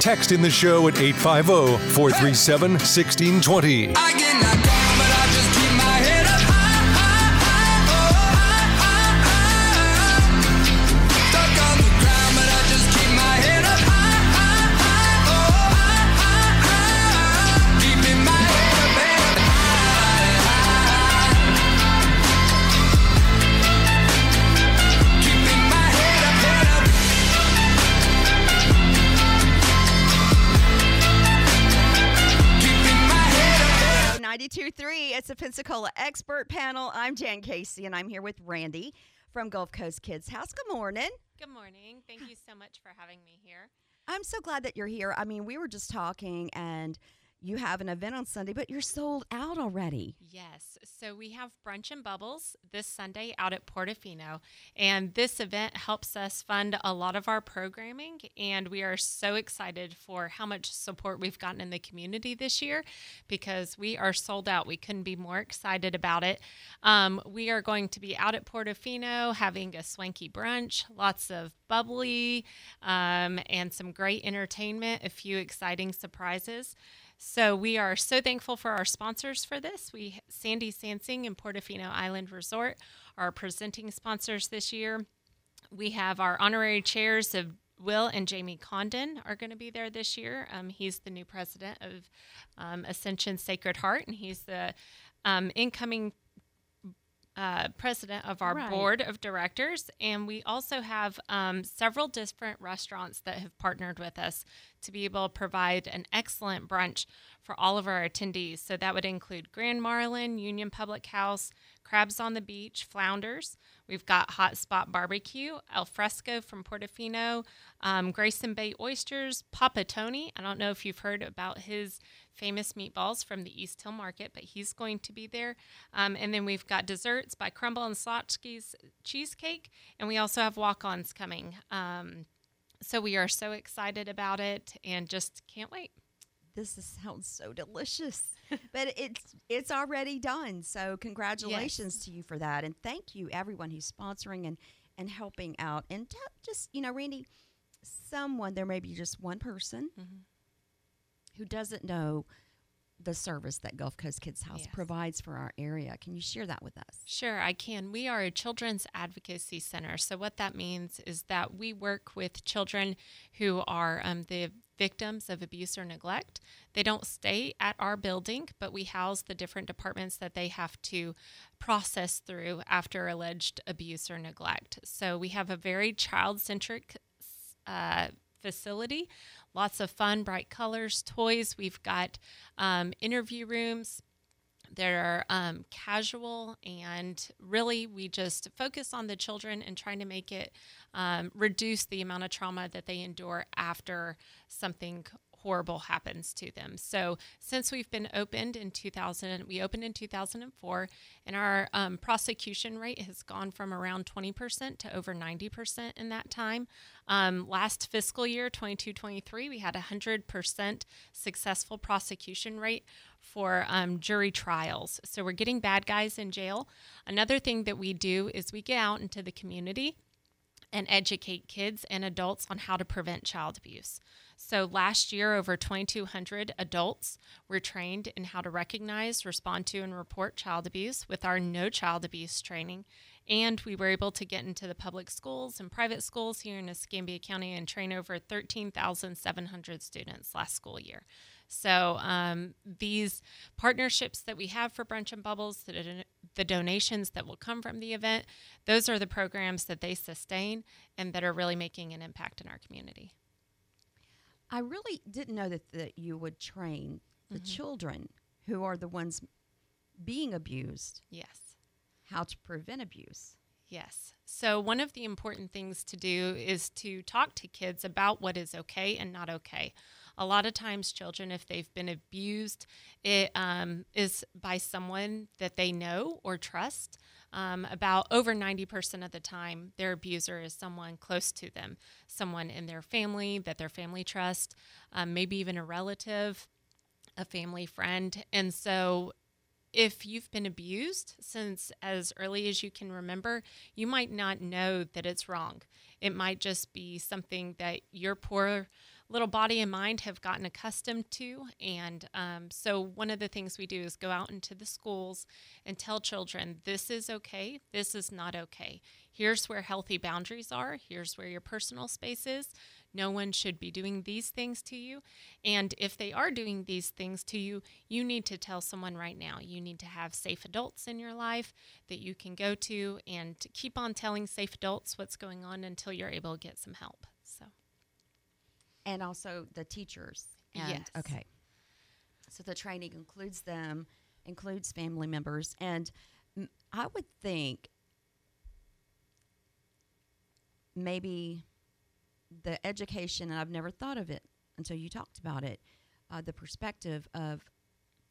Text in the show at 850 437 1620. It's a Pensacola expert panel. I'm Jan Casey, and I'm here with Randy from Gulf Coast Kids House. Good morning. Good morning. Thank you so much for having me here. I'm so glad that you're here. I mean, we were just talking, and you have an event on Sunday, but you're sold out already. Yes. So we have Brunch and Bubbles this Sunday out at Portofino. And this event helps us fund a lot of our programming. And we are so excited for how much support we've gotten in the community this year because we are sold out. We couldn't be more excited about it. Um, we are going to be out at Portofino having a swanky brunch, lots of bubbly, um, and some great entertainment, a few exciting surprises. So we are so thankful for our sponsors for this. We Sandy Sansing and Portofino Island Resort are presenting sponsors this year. We have our honorary chairs of Will and Jamie Condon are going to be there this year. Um, he's the new president of um, Ascension Sacred Heart, and he's the um, incoming uh, president of our Right. board of directors. And we also have um, several different restaurants that have partnered with us to be able to provide an excellent brunch for all of our attendees. So that would include Grand Marlin, Union Public House, Crabs on the Beach, Flounders. We've got Hot Spot Barbecue, Al Fresco from Portofino, um, Grayson Bay Oysters, Papa Tony. I don't know if you've heard about his famous meatballs from the East Hill Market, but he's going to be there. Um, and then we've got desserts by Crumbl and Slotsky's Cheesecake, and we also have walk-ons coming. Um, so we are so excited about it and just can't wait. This is, sounds so delicious, but it's it's already done. So congratulations to you for that, and thank you everyone who's sponsoring and and helping out. And t- just you know, Randy, someone there may be just one person Mm-hmm. Who doesn't know the service that Gulf Coast Kids House Yes. provides for our area. Can you share that with us? Sure, I can. We are a children's advocacy center. So, what that means is that we work with children who are um, the victims of abuse or neglect. They don't stay at our building, but we house the different departments that they have to process through after alleged abuse or neglect. So, we have a very child centric uh, facility. Lots of fun, bright colors, toys. We've got um, interview rooms that are um, casual and really we just focus on the children and trying to make it um, reduce the amount of trauma that they endure after something horrible happens to them. So since we've been opened in 2000, we opened in 2004, and our um, prosecution rate has gone from around 20% to over 90% in that time. Um, last fiscal year, 22-23, we had 100% successful prosecution rate for um, jury trials. So we're getting bad guys in jail. Another thing that we do is we get out into the community and educate kids and adults on how to prevent child abuse. So last year, over 2,200 adults were trained in how to recognize, respond to, and report child abuse with our Know Child Abuse training. And we were able to get into the public schools and private schools here in Escambia County and train over 13,700 students last school year. So um, these partnerships that we have for Brunch and Bubbles, the, don- the donations that will come from the event, those are the programs that they sustain and that are really making an impact in our community. I really didn't know that, that you would train the children who are the ones being abused Yes. how to prevent abuse. Yes. So, one of the important things to do is to talk to kids about what is okay and not okay. A lot of times, children, if they've been abused, it um, is by someone that they know or trust. Um, about over 90% of the time, their abuser is someone close to them, someone in their family that their family trust, um, maybe even a relative, a family friend. And so, if you've been abused since as early as you can remember, you might not know that it's wrong. It might just be something that your poor little body and mind have gotten accustomed to. And um, so, one of the things we do is go out into the schools and tell children this is okay, this is not okay. Here's where healthy boundaries are, here's where your personal space is. No one should be doing these things to you. And if they are doing these things to you, you need to tell someone right now. You need to have safe adults in your life that you can go to and keep on telling safe adults what's going on until you're able to get some help. So, and also the teachers. And, Yes. Okay. So the training includes them, includes family members, and I would think maybe the education, and I've never thought of it until you talked about it, uh, the perspective of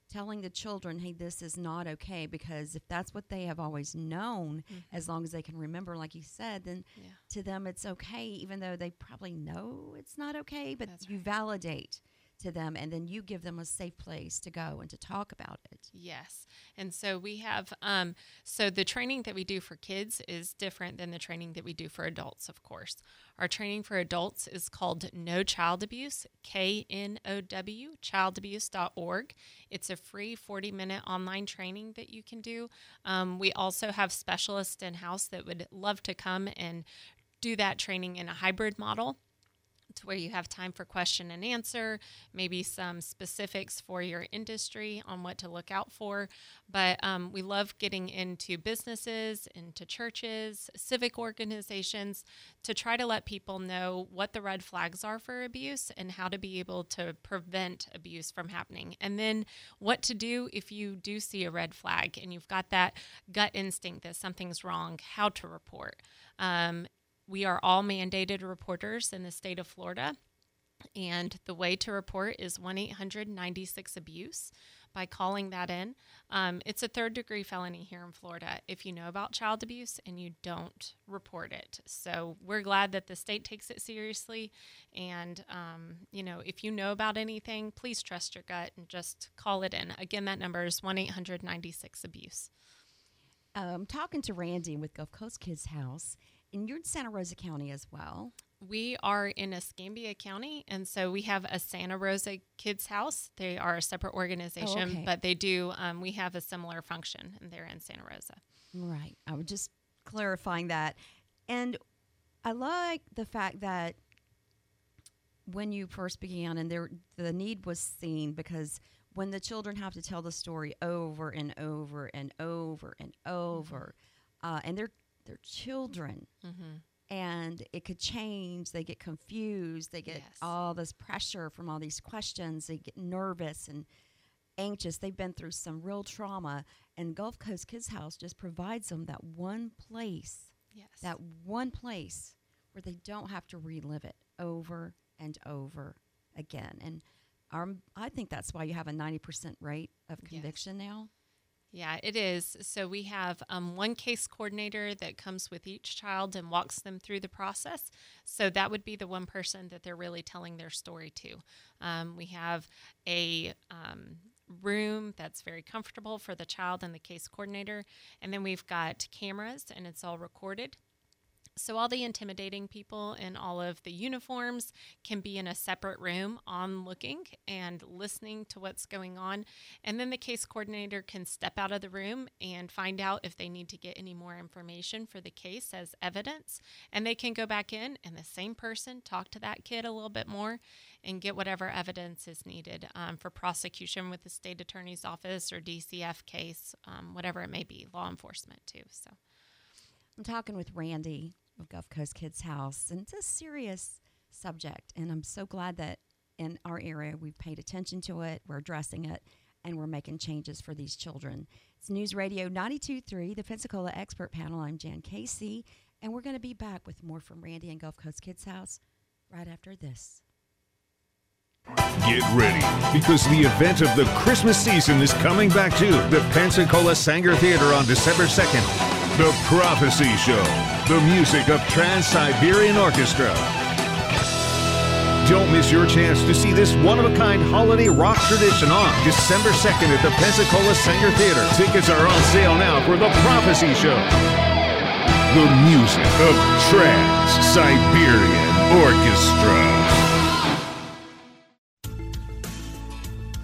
telling the children, hey, this is not okay, because if that's what they have always known, mm-hmm. as long as they can remember, like you said, then Yeah. to them it's okay, even though they probably know it's not okay, but That's you right. validate to them and then you give them a safe place to go and to talk about it. Yes. And so we have, um, so the training that we do for kids is different than the training that we do for adults, of course. Our training for adults is called Know Child Abuse, K N O W, childabuse.org. It's a free 40 minute online training that you can do. Um, we also have specialists in house that would love to come and do that training in a hybrid model to where you have time for question and answer, maybe some specifics for your industry on what to look out for. But um, we love getting into businesses, into churches, civic organizations to try to let people know what the red flags are for abuse and how to be able to prevent abuse from happening. And then what to do if you do see a red flag and you've got that gut instinct that something's wrong, how to report. Um, we are all mandated reporters in the state of Florida. And the way to report is 1 800 96 Abuse by calling that in. Um, it's a third degree felony here in Florida if you know about child abuse and you don't report it. So we're glad that the state takes it seriously. And, um, you know, if you know about anything, please trust your gut and just call it in. Again, that number is 1 800 96 Abuse. Um, talking to Randy with Gulf Coast Kids House, and you're in Santa Rosa County as well. We are in Escambia County, and so we have a Santa Rosa Kids House. They are a separate organization, okay. but they do. Um, we have a similar function, and they're in Santa Rosa. Right. I was just clarifying that. And I like the fact that when you first began and there the need was seen because when the children have to tell the story over and over and over and over uh, and they're they're children mm-hmm. and it could change they get confused they get Yes. all this pressure from all these questions they get nervous and anxious. They've been through some real trauma, and Gulf Coast Kids House just provides them that one place, Yes. that one place where they don't have to relive it over and over again. And our, I think that's why you have a 90% rate of Yes. conviction now. Yeah, it is. So we have um, one case coordinator that comes with each child and walks them through the process. So that would be the one person that they're really telling their story to. Um, we have a um, room that's very comfortable for the child and the case coordinator. And then we've got cameras and it's all recorded. So all the intimidating people in all of the uniforms can be in a separate room on looking and listening to what's going on. And then the case coordinator can step out of the room and find out if they need to get any more information for the case as evidence. And they can go back in and the same person talk to that kid a little bit more and get whatever evidence is needed um, for prosecution with the state attorney's office or DCF case, um, whatever it may be, law enforcement too. So. I'm talking with Randy of Gulf Coast Kids House, and it's a serious subject. And I'm so glad that in our area we've paid attention to it, we're addressing it, and we're making changes for these children. It's News Radio 92.3, the Pensacola Expert Panel. I'm Jan Casey, and we're going to be back with more from Randy and Gulf Coast Kids House right after this. Get ready because the event of the Christmas season is coming back to the Pensacola Saenger Theater on December 2nd. The Prophecy Show, the music of Trans Siberian Orchestra. Don't miss your chance to see this one of a kind holiday rock tradition on December 2nd at the Pensacola Saenger Theater. Tickets are on sale now for the Prophecy Show. The music of Trans Siberian Orchestra.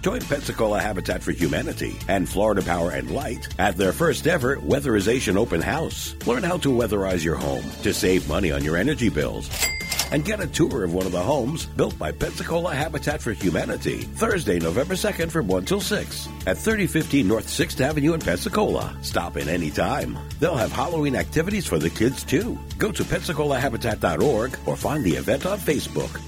Join Pensacola Habitat for Humanity and Florida Power and Light at their first ever Weatherization Open House. Learn how to weatherize your home to save money on your energy bills. And get a tour of one of the homes built by Pensacola Habitat for Humanity Thursday, November 2nd from 1 till 6 at 3015 North 6th Avenue in Pensacola. Stop in any time. They'll have Halloween activities for the kids too. Go to PensacolaHabitat.org or find the event on Facebook.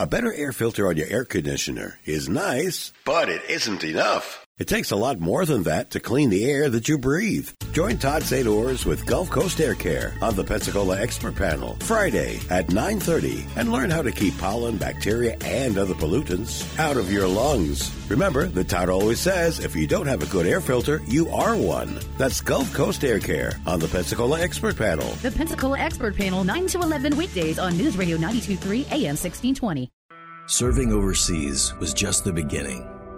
A better air filter on your air conditioner is nice, but it isn't enough. It takes a lot more than that to clean the air that you breathe. Join Todd St. Ors with Gulf Coast Air Care on the Pensacola Expert Panel Friday at 9:30 and learn how to keep pollen, bacteria, and other pollutants out of your lungs. Remember that Todd always says if you don't have a good air filter, you are one. That's Gulf Coast Air Care on the Pensacola Expert Panel. The Pensacola Expert Panel, 9 to 11 weekdays on News Radio 923 AM 1620. Serving overseas was just the beginning.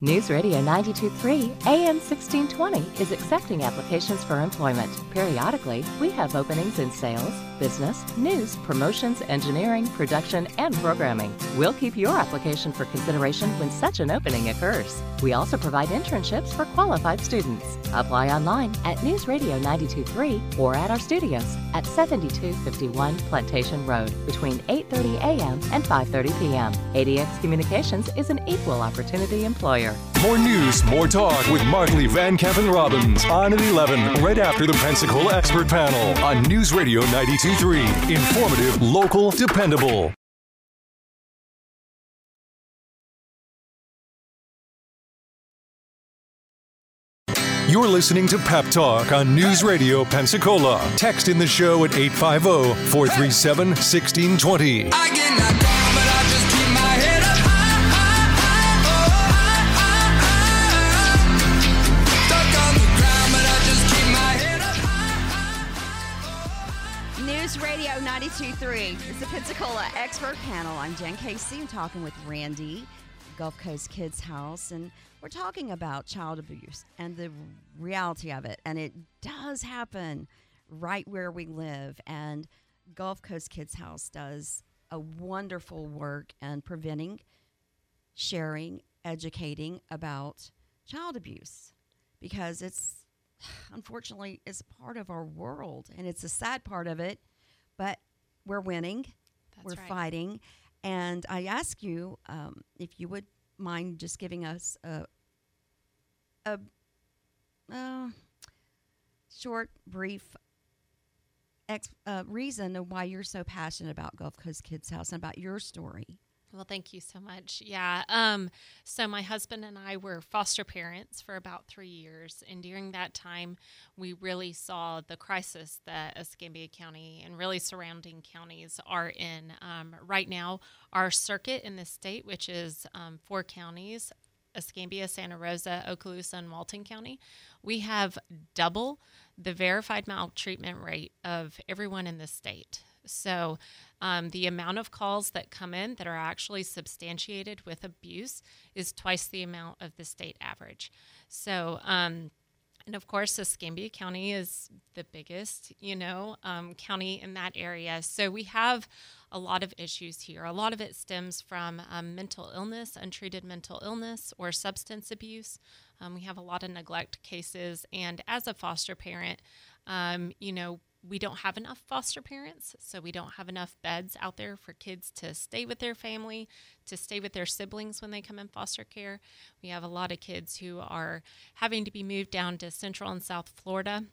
News Radio 923 AM 1620 is accepting applications for employment. Periodically, we have openings in sales, business, news, promotions, engineering, production, and programming. We'll keep your application for consideration when such an opening occurs. We also provide internships for qualified students. Apply online at News Radio 923 or at our studios at 7251 Plantation Road between 8:30 a.m. and 5:30 p.m. ADX Communications is an equal opportunity employer. More news, more talk with Markley Van Kevin Robbins on at 11, right after the Pensacola Expert Panel on News Radio 92.3. Informative, local, dependable. You're listening to Pep Talk on News Radio Pensacola. Text in the show at 850 437 1620. Pensacola Expert Panel. I'm Jen Casey. I'm talking with Randy, Gulf Coast Kids House, and we're talking about child abuse and the reality of it. And it does happen right where we live. And Gulf Coast Kids House does a wonderful work in preventing, sharing, educating about child abuse because it's unfortunately it's part of our world and it's a sad part of it but we're winning That's we're right. fighting and i ask you um, if you would mind just giving us a a, uh, short brief ex- uh, reason of why you're so passionate about gulf coast kids house and about your story Well, thank you so much. Yeah. Um, so my husband and I were foster parents for about three years, and during that time, we really saw the crisis that Escambia County and really surrounding counties are in. Um, right now, our circuit in the state, which is um, four counties. Escambia, Santa Rosa, Okaloosa, and Walton County, we have double the verified maltreatment rate of everyone in the state. So, um, the amount of calls that come in that are actually substantiated with abuse is twice the amount of the state average. So, um, and of course, Escambia County is the biggest, you know, um, county in that area. So we have a lot of issues here. A lot of it stems from um, mental illness, untreated mental illness, or substance abuse. Um, we have a lot of neglect cases. And as a foster parent, um, you know, we don't have enough foster parents, so we don't have enough beds out there for kids to stay with their family, to stay with their siblings when they come in foster care. We have a lot of kids who are having to be moved down to Central and South Florida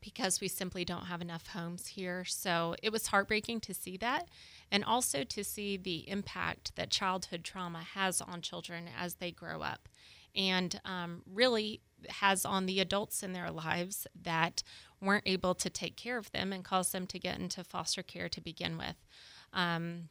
because we simply don't have enough homes here. So it was heartbreaking to see that and also to see the impact that childhood trauma has on children as they grow up and um, really has on the adults in their lives that weren't able to take care of them and caused them to get into foster care to begin with. Um,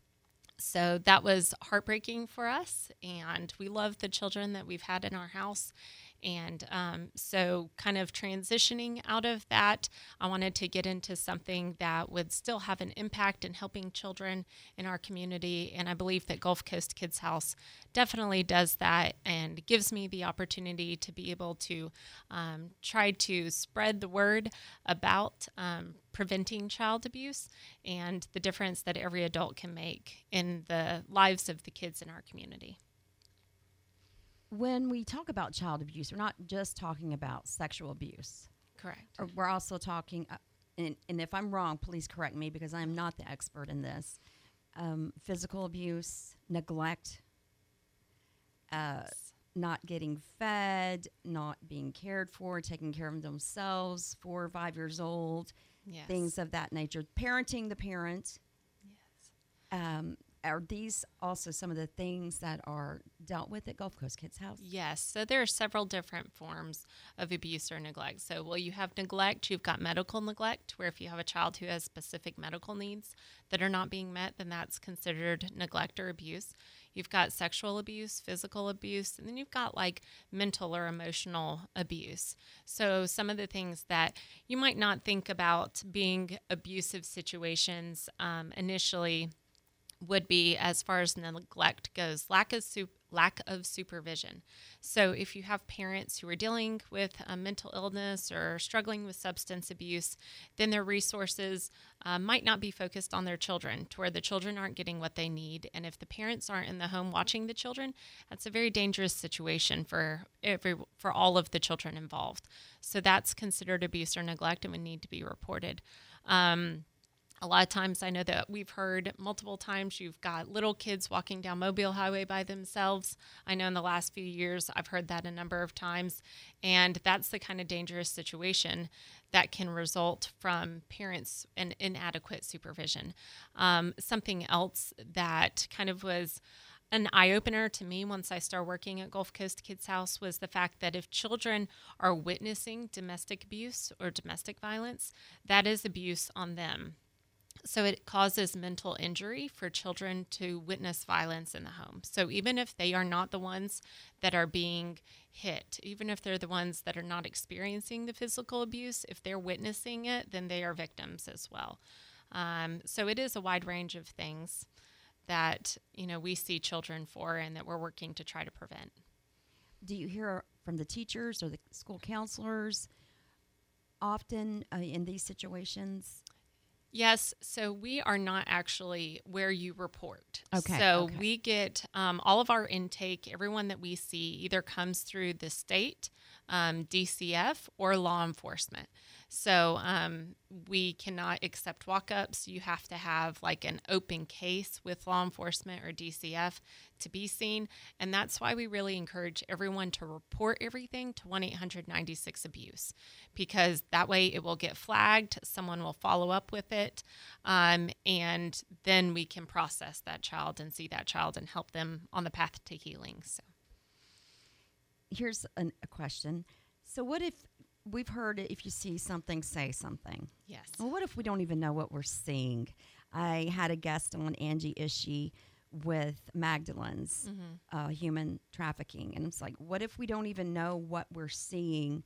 so that was heartbreaking for us, and we love the children that we've had in our house. And um, so, kind of transitioning out of that, I wanted to get into something that would still have an impact in helping children in our community. And I believe that Gulf Coast Kids House definitely does that and gives me the opportunity to be able to um, try to spread the word about um, preventing child abuse and the difference that every adult can make in the lives of the kids in our community. When we talk about child abuse, we're not just talking about sexual abuse. Correct. Or we're also talking, uh, and, and if I'm wrong, please correct me because I'm not the expert in this. Um, physical abuse, neglect, uh, not getting fed, not being cared for, taking care of themselves, four or five years old, Yes. things of that nature. Parenting the parent. Yes. Um, are these also some of the things that are dealt with at Gulf Coast Kids House? Yes. So there are several different forms of abuse or neglect. So, well, you have neglect, you've got medical neglect, where if you have a child who has specific medical needs that are not being met, then that's considered neglect or abuse. You've got sexual abuse, physical abuse, and then you've got like mental or emotional abuse. So, some of the things that you might not think about being abusive situations um, initially would be as far as neglect goes lack of sup- lack of supervision. So if you have parents who are dealing with a mental illness or struggling with substance abuse then their resources uh, might not be focused on their children to where the children aren't getting what they need. And if the parents aren't in the home watching the children that's a very dangerous situation for every for all of the children involved. So that's considered abuse or neglect and would need to be reported. Um, a lot of times I know that we've heard multiple times you've got little kids walking down Mobile Highway by themselves. I know in the last few years I've heard that a number of times. And that's the kind of dangerous situation that can result from parents and inadequate supervision. Um, something else that kind of was an eye opener to me once I started working at Gulf Coast Kids House was the fact that if children are witnessing domestic abuse or domestic violence, that is abuse on them. So it causes mental injury for children to witness violence in the home. So even if they are not the ones that are being hit, even if they're the ones that are not experiencing the physical abuse, if they're witnessing it, then they are victims as well. Um, so it is a wide range of things that you know we see children for and that we're working to try to prevent. Do you hear from the teachers or the school counselors often uh, in these situations? Yes, so we are not actually where you report. Okay, So okay. we get um, all of our intake, everyone that we see either comes through the state, um, DCF, or law enforcement. So um, we cannot accept walk ups. You have to have like an open case with law enforcement or DCF to be seen. And that's why we really encourage everyone to report everything to 1 800 96 Abuse because that way it will get flagged, someone will follow up with it, um, and then we can process that child and see that child and help them on the path to healing. So. Here's an, a question. So, what if we've heard if you see something, say something? Yes. Well, what if we don't even know what we're seeing? I had a guest on Angie Ishii with Magdalene's uh, human trafficking, and it's like, what if we don't even know what we're seeing,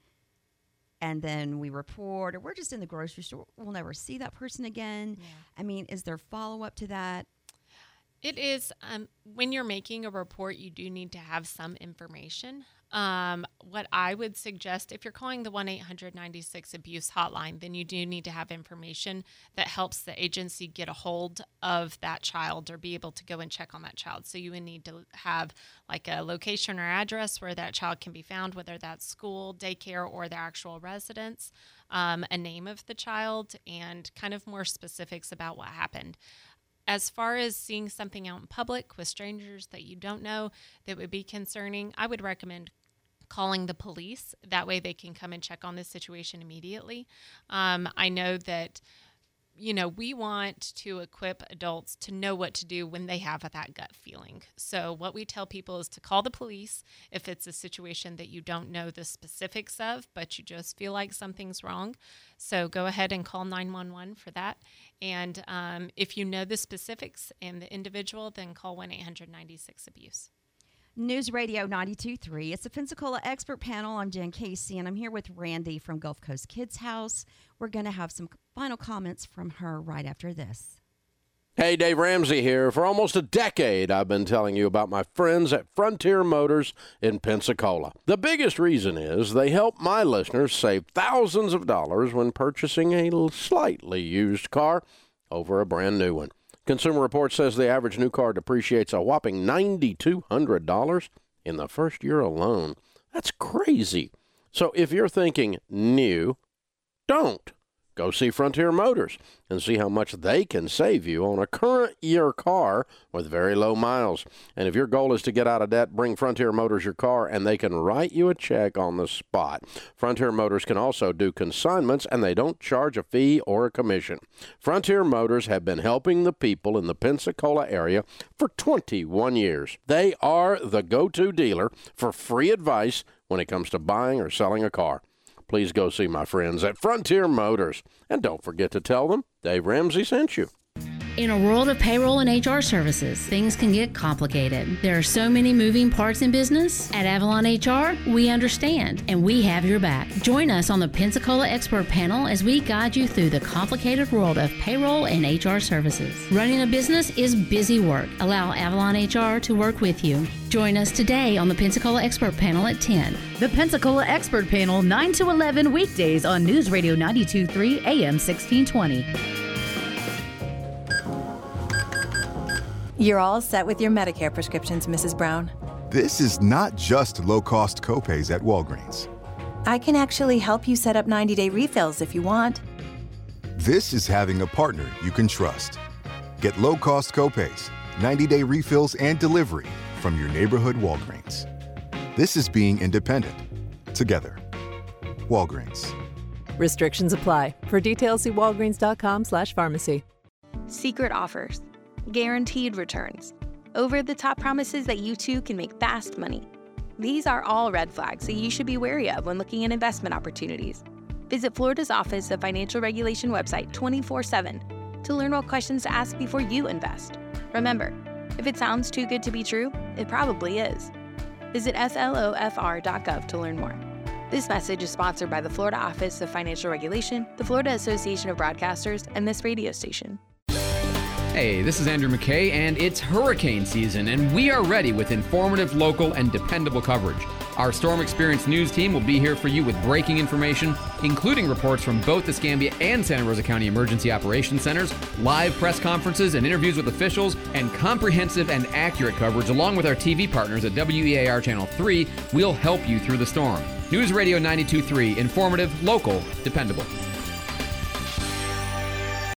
and then we report, or we're just in the grocery store, we'll never see that person again. I mean, is there follow up to that? It is um, when you're making a report, you do need to have some information. Um, what I would suggest if you're calling the 1 800 96 abuse hotline, then you do need to have information that helps the agency get a hold of that child or be able to go and check on that child. So you would need to have like a location or address where that child can be found, whether that's school, daycare, or their actual residence, um, a name of the child, and kind of more specifics about what happened as far as seeing something out in public with strangers that you don't know that would be concerning, I would recommend calling the police. That way they can come and check on this situation immediately. Um, I know that. You know, we want to equip adults to know what to do when they have that gut feeling. So, what we tell people is to call the police if it's a situation that you don't know the specifics of, but you just feel like something's wrong. So, go ahead and call 911 for that. And um, if you know the specifics and the individual, then call 1 800 96 Abuse. News Radio 92.3. It's the Pensacola Expert Panel. I'm Jen Casey, and I'm here with Randy from Gulf Coast Kids House. We're going to have some final comments from her right after this. Hey, Dave Ramsey here. For almost a decade, I've been telling you about my friends at Frontier Motors in Pensacola. The biggest reason is they help my listeners save thousands of dollars when purchasing a slightly used car over a brand new one. Consumer Reports says the average new car depreciates a whopping $9,200 in the first year alone. That's crazy. So if you're thinking new, don't. Go see Frontier Motors and see how much they can save you on a current year car with very low miles. And if your goal is to get out of debt, bring Frontier Motors your car and they can write you a check on the spot. Frontier Motors can also do consignments and they don't charge a fee or a commission. Frontier Motors have been helping the people in the Pensacola area for 21 years. They are the go to dealer for free advice when it comes to buying or selling a car please go see my friends at Frontier Motors. And don't forget to tell them Dave Ramsey sent you. In a world of payroll and HR services, things can get complicated. There are so many moving parts in business. At Avalon HR, we understand and we have your back. Join us on the Pensacola Expert Panel as we guide you through the complicated world of payroll and HR services. Running a business is busy work. Allow Avalon HR to work with you. Join us today on the Pensacola Expert Panel at 10. The Pensacola Expert Panel, 9 to 11 weekdays on News Radio 923 AM 1620. You're all set with your Medicare prescriptions, Mrs. Brown. This is not just low cost copays at Walgreens. I can actually help you set up 90 day refills if you want. This is having a partner you can trust. Get low cost copays, 90 day refills, and delivery from your neighborhood Walgreens. This is being independent. Together. Walgreens. Restrictions apply. For details, see walgreens.com slash pharmacy. Secret offers. Guaranteed returns. Over the top promises that you too can make fast money. These are all red flags that you should be wary of when looking at investment opportunities. Visit Florida's Office of Financial Regulation website 24 7 to learn what questions to ask before you invest. Remember, if it sounds too good to be true, it probably is. Visit flofr.gov to learn more. This message is sponsored by the Florida Office of Financial Regulation, the Florida Association of Broadcasters, and this radio station. Hey, this is Andrew McKay, and it's hurricane season, and we are ready with informative, local, and dependable coverage. Our Storm Experience news team will be here for you with breaking information, including reports from both the Escambia and Santa Rosa County Emergency Operations Centers, live press conferences and interviews with officials, and comprehensive and accurate coverage along with our TV partners at WEAR Channel 3 we'll help you through the storm. News Radio 923, informative, local, dependable.